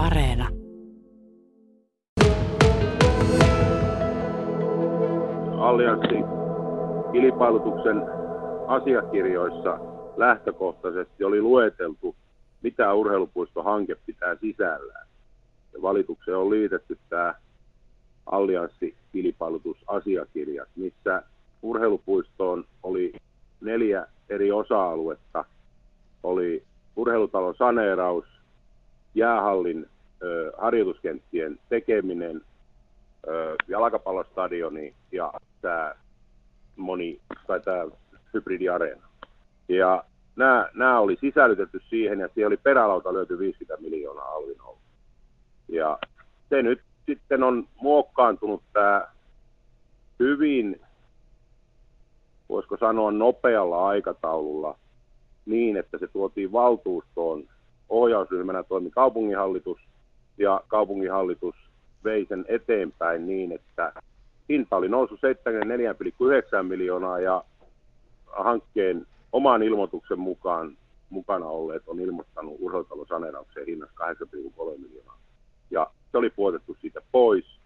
Areena. Allianssin kilpailutuksen asiakirjoissa lähtökohtaisesti oli lueteltu, mitä urheilupuistohanke pitää sisällään. Ja valitukseen on liitetty tämä allianssikilpailutusasiakirjat, missä urheilupuistoon oli neljä eri osa-aluetta. Oli urheilutalon saneeraus, jäähallin ö, harjoituskenttien tekeminen, ö, jalkapallostadioni ja tämä moni, tai tämä hybridiareena. Ja nämä, nämä oli sisällytetty siihen ja siellä oli perälauta löyty 50 miljoonaa alvin Ja se nyt sitten on muokkaantunut tämä hyvin, voisiko sanoa nopealla aikataululla niin, että se tuotiin valtuustoon. Ohjausryhmänä toimi kaupunginhallitus ja kaupunginhallitus vei sen eteenpäin niin, että hinta oli noussut 74,9 miljoonaa ja hankkeen oman ilmoituksen mukaan mukana olleet on ilmoittanut urheilutalon saneeraukseen hinnassa 8,3 miljoonaa. Ja se oli puotettu siitä pois,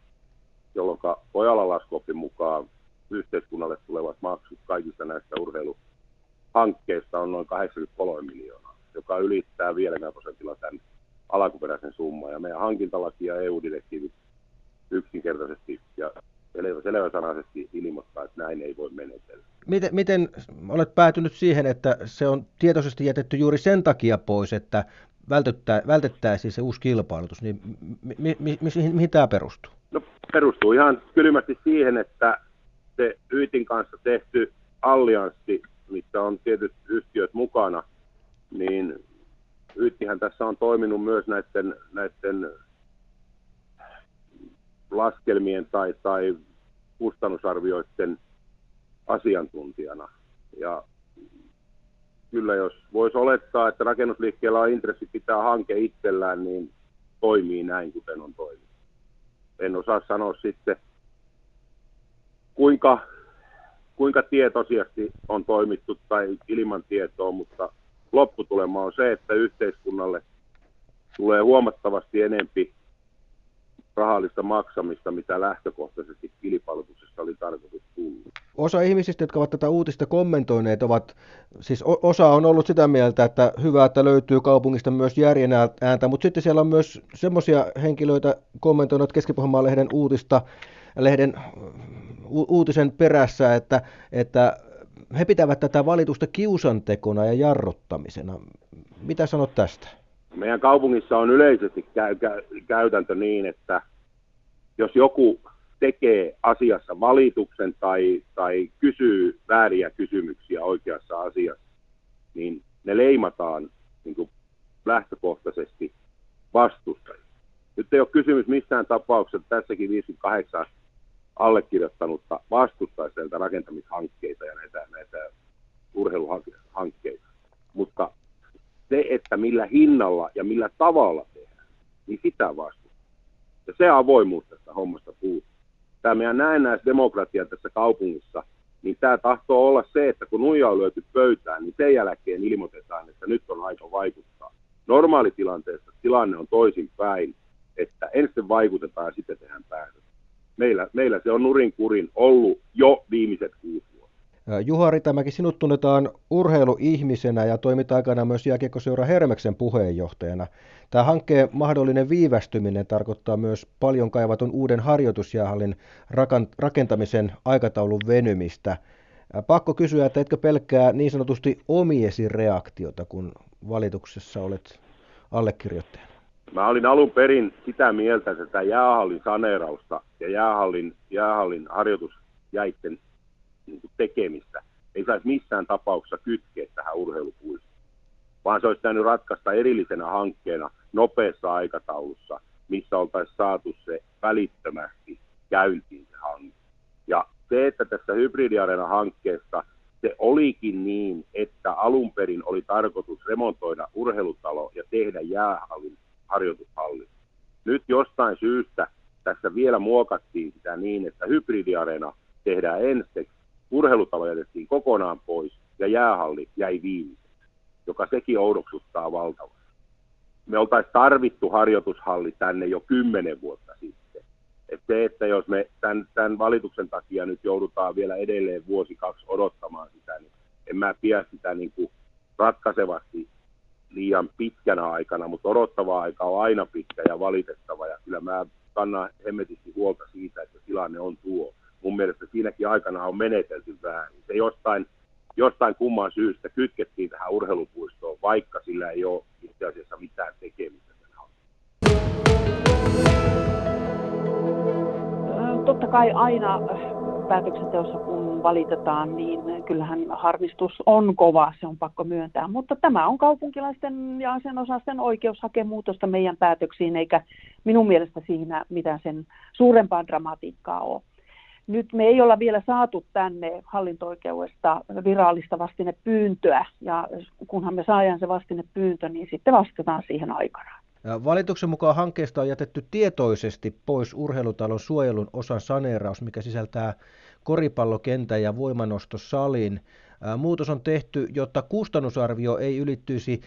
jolloin Pojalan laskuopin mukaan yhteiskunnalle tulevat maksut kaikista näistä urheiluhankkeista on noin 83 miljoonaa, joka ylittää vielä prosentilla tämän alkuperäisen summan. Ja meidän hankintalaki ja EU-direktiivit yksinkertaisesti ja selväsanaisesti ilmoittaa, että näin ei voi menetellä. Miten, miten olet päätynyt siihen, että se on tietoisesti jätetty juuri sen takia pois, että vältettäisiin se uusi kilpailutus, niin mi, mi, mi, mihin, mihin tämä perustuu? No perustuu ihan kylmästi siihen, että se Yytin kanssa tehty allianssi, missä on tietyt yhtiöt mukana, niin Yyttihän tässä on toiminut myös näiden, näiden laskelmien tai, tai kustannusarvioiden asiantuntijana. Ja kyllä jos voisi olettaa, että rakennusliikkeellä on intressi pitää hanke itsellään, niin toimii näin, kuten on toiminut. En osaa sanoa sitten, kuinka, kuinka tietoisesti on toimittu tai ilman tietoa, mutta lopputulema on se, että yhteiskunnalle tulee huomattavasti enempi rahallista maksamista, mitä lähtökohtaisesti kilpailutuksessa oli tarkoitus tulla. Osa ihmisistä, jotka ovat tätä uutista kommentoineet, ovat, siis osa on ollut sitä mieltä, että hyvä, että löytyy kaupungista myös järjen ääntä, mutta sitten siellä on myös semmoisia henkilöitä kommentoinut keski lehden uutista, lehden u- uutisen perässä, että, että he pitävät tätä valitusta kiusantekona ja jarruttamisena. Mitä sanot tästä? meidän kaupungissa on yleisesti käy, käy, käytäntö niin, että jos joku tekee asiassa valituksen tai, tai kysyy vääriä kysymyksiä oikeassa asiassa, niin ne leimataan niin kuin lähtökohtaisesti vastustajia. Nyt ei ole kysymys missään tapauksessa, tässäkin 58 allekirjoittanutta vastustaisi näitä rakentamishankkeita ja näitä, näitä urheiluhankkeita. Mutta se, että millä hinnalla ja millä tavalla tehdään, niin sitä vastuu. Ja se avoimuus tästä hommasta puuttuu. Tämä meidän näennäisdemokratia tässä kaupungissa, niin tämä tahtoo olla se, että kun nuija on lyöty pöytään, niin sen jälkeen ilmoitetaan, että nyt on aika vaikuttaa. Normaalitilanteessa tilanne on toisin päin, että ensin vaikutetaan ja sitten tehdään päätös. Meillä, meillä se on nurin kurin ollut jo viimeiset kuusi Juha Ritämäki, sinut tunnetaan urheiluihmisenä ja toimit aikana myös jääkiekkoseura Hermeksen puheenjohtajana. Tämä hankkeen mahdollinen viivästyminen tarkoittaa myös paljon kaivatun uuden harjoitusjäähallin rakentamisen aikataulun venymistä. Pakko kysyä, että etkö pelkkää niin sanotusti omiesi reaktiota, kun valituksessa olet allekirjoittajana? Mä olin alun perin sitä mieltä, että tämä jäähallin saneerausta ja jäähallin, jäähallin harjoitusjäitten niin tekemistä ei saisi missään tapauksessa kytkeä tähän urheilupuistoon, vaan se olisi täytynyt ratkaista erillisenä hankkeena nopeassa aikataulussa, missä oltaisiin saatu se välittömästi käyntiin se hanke. Ja se, että tässä hybridiarena-hankkeessa se olikin niin, että alun perin oli tarkoitus remontoida urheilutalo ja tehdä jäähallin harjoitushalli. Nyt jostain syystä tässä vielä muokattiin sitä niin, että hybridiarena tehdään ensiksi urheilutalo jätettiin kokonaan pois ja jäähalli jäi viimeiseksi, joka sekin oudoksuttaa valtavasti. me oltaisiin tarvittu harjoitushalli tänne jo kymmenen vuotta sitten. Et se, että jos me tämän, tämän valituksen takia nyt joudutaan vielä edelleen vuosi kaksi odottamaan sitä, niin en mä pidä sitä niin kuin ratkaisevasti liian pitkänä aikana, mutta odottava aika on aina pitkä ja valitettava. Ja kyllä mä kannan hemmetisti huolta siitä, että tilanne on tuo. Mun mielestä siinäkin aikana on menetelty väärin. Se jostain, jostain kumman syystä kytkettiin tähän urheilupuistoon, vaikka sillä ei ole itse asiassa mitään tekemistä. Totta kai aina päätöksenteossa, kun valitetaan, niin kyllähän harmistus on kova, se on pakko myöntää. Mutta tämä on kaupunkilaisten ja asianosaisten oikeus hakea muutosta meidän päätöksiin, eikä minun mielestä siinä mitään sen suurempaa dramatiikkaa ole. Nyt me ei olla vielä saatu tänne hallinto-oikeudesta virallista vastinepyyntöä, ja kunhan me saadaan se vastinepyyntö, niin sitten vastataan siihen aikanaan. Valituksen mukaan hankkeesta on jätetty tietoisesti pois urheilutalon suojelun osan saneeraus, mikä sisältää koripallokentän ja voimanostosalin. Muutos on tehty, jotta kustannusarvio ei ylittyisi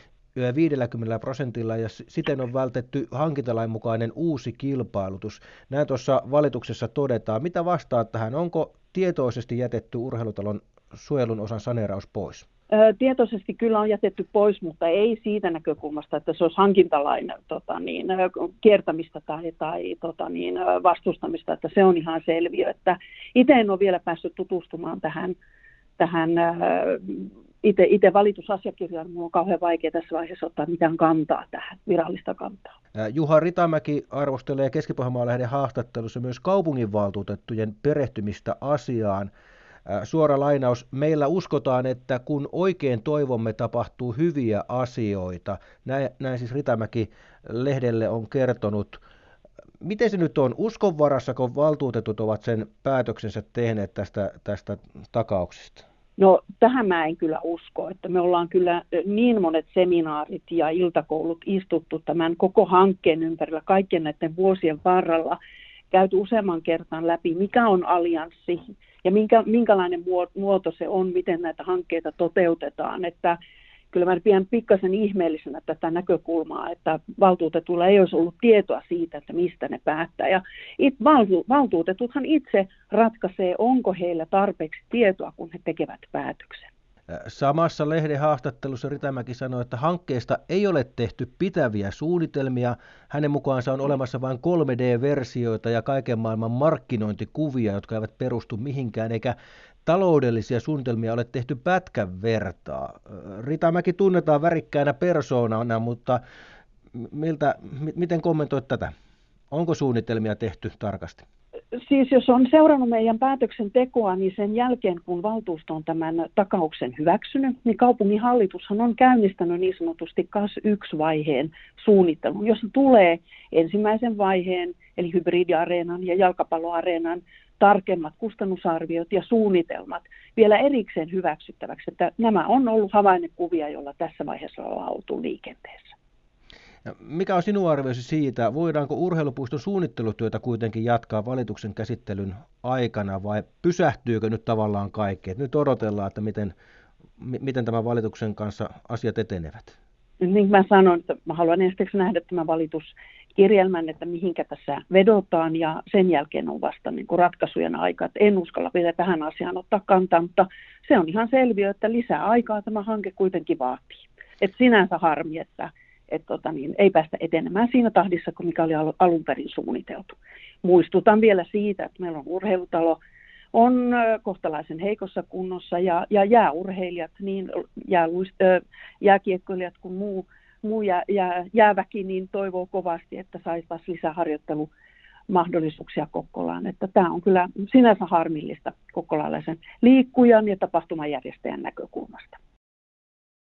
50 prosentilla ja siten on vältetty hankintalain mukainen uusi kilpailutus. Näin tuossa valituksessa todetaan. Mitä vastaa tähän? Onko tietoisesti jätetty urheilutalon suojelun osan saneeraus pois? Tietoisesti kyllä on jätetty pois, mutta ei siitä näkökulmasta, että se olisi hankintalain tota niin, kiertämistä tai, tai tota niin, vastustamista, että se on ihan selviö. Että itse en ole vielä päässyt tutustumaan tähän, tähän itse valitusasiakirjaan. Minulla on kauhean vaikea tässä vaiheessa ottaa mitään kantaa tähän, virallista kantaa. Juha Ritamäki arvostelee keski lehden haastattelussa myös kaupunginvaltuutettujen perehtymistä asiaan. Suora lainaus, meillä uskotaan, että kun oikein toivomme tapahtuu hyviä asioita, näin, näin siis Ritamäki lehdelle on kertonut. Miten se nyt on uskonvarassa, kun valtuutetut ovat sen päätöksensä tehneet tästä, tästä takauksesta? No tähän mä en kyllä usko, että me ollaan kyllä niin monet seminaarit ja iltakoulut istuttu tämän koko hankkeen ympärillä kaikkien näiden vuosien varrella, käyty useamman kertaan läpi, mikä on allianssi, ja minkä, minkälainen muoto se on, miten näitä hankkeita toteutetaan. Että kyllä mä pidän pikkasen ihmeellisenä tätä näkökulmaa, että valtuutetulla ei olisi ollut tietoa siitä, että mistä ne päättää. Ja it, valtu, valtuutetuthan itse ratkaisee, onko heillä tarpeeksi tietoa, kun he tekevät päätöksen. Samassa lehden haastattelussa Ritämäki sanoi, että hankkeesta ei ole tehty pitäviä suunnitelmia. Hänen mukaansa on olemassa vain 3D-versioita ja kaiken maailman markkinointikuvia, jotka eivät perustu mihinkään, eikä taloudellisia suunnitelmia ole tehty pätkän vertaa. Ritämäki tunnetaan värikkäänä persoonana, mutta miltä, miten kommentoit tätä? Onko suunnitelmia tehty tarkasti? Siis jos on seurannut meidän päätöksentekoa, niin sen jälkeen kun valtuusto on tämän takauksen hyväksynyt, niin kaupungin hallitushan on käynnistänyt niin sanotusti KAS 1-vaiheen suunnittelun, jossa tulee ensimmäisen vaiheen, eli hybridiareenan ja jalkapalloareenan tarkemmat kustannusarviot ja suunnitelmat vielä erikseen hyväksyttäväksi. Että nämä on ollut havainnekuvia, joilla tässä vaiheessa ollaan oltu liikenteessä. Mikä on sinun arvioisi siitä, voidaanko urheilupuiston suunnittelutyötä kuitenkin jatkaa valituksen käsittelyn aikana vai pysähtyykö nyt tavallaan kaikki? Et nyt odotellaan, että miten, miten tämän valituksen kanssa asiat etenevät. Niin kuin mä sanoin, että mä haluan ensiksi nähdä tämän valituskirjelmän, että mihinkä tässä vedotaan ja sen jälkeen on vasta niin kuin ratkaisujen aika. Että en uskalla vielä tähän asiaan ottaa kantaa, mutta se on ihan selviö, että lisää aikaa tämä hanke kuitenkin vaatii. Et sinänsä harmi, että että tota niin, ei päästä etenemään siinä tahdissa, kuin mikä oli alun perin suunniteltu. Muistutan vielä siitä, että meillä on urheilutalo, on kohtalaisen heikossa kunnossa ja, ja jääurheilijat, niin jääluist, jääkiekkoilijat kuin muu, muu jää, jää, jääväki, niin toivoo kovasti, että saisi taas lisää harjoittelumahdollisuuksia Kokkolaan. Että tämä on kyllä sinänsä harmillista kokkolalaisen liikkujan ja tapahtumajärjestäjän näkökulmasta.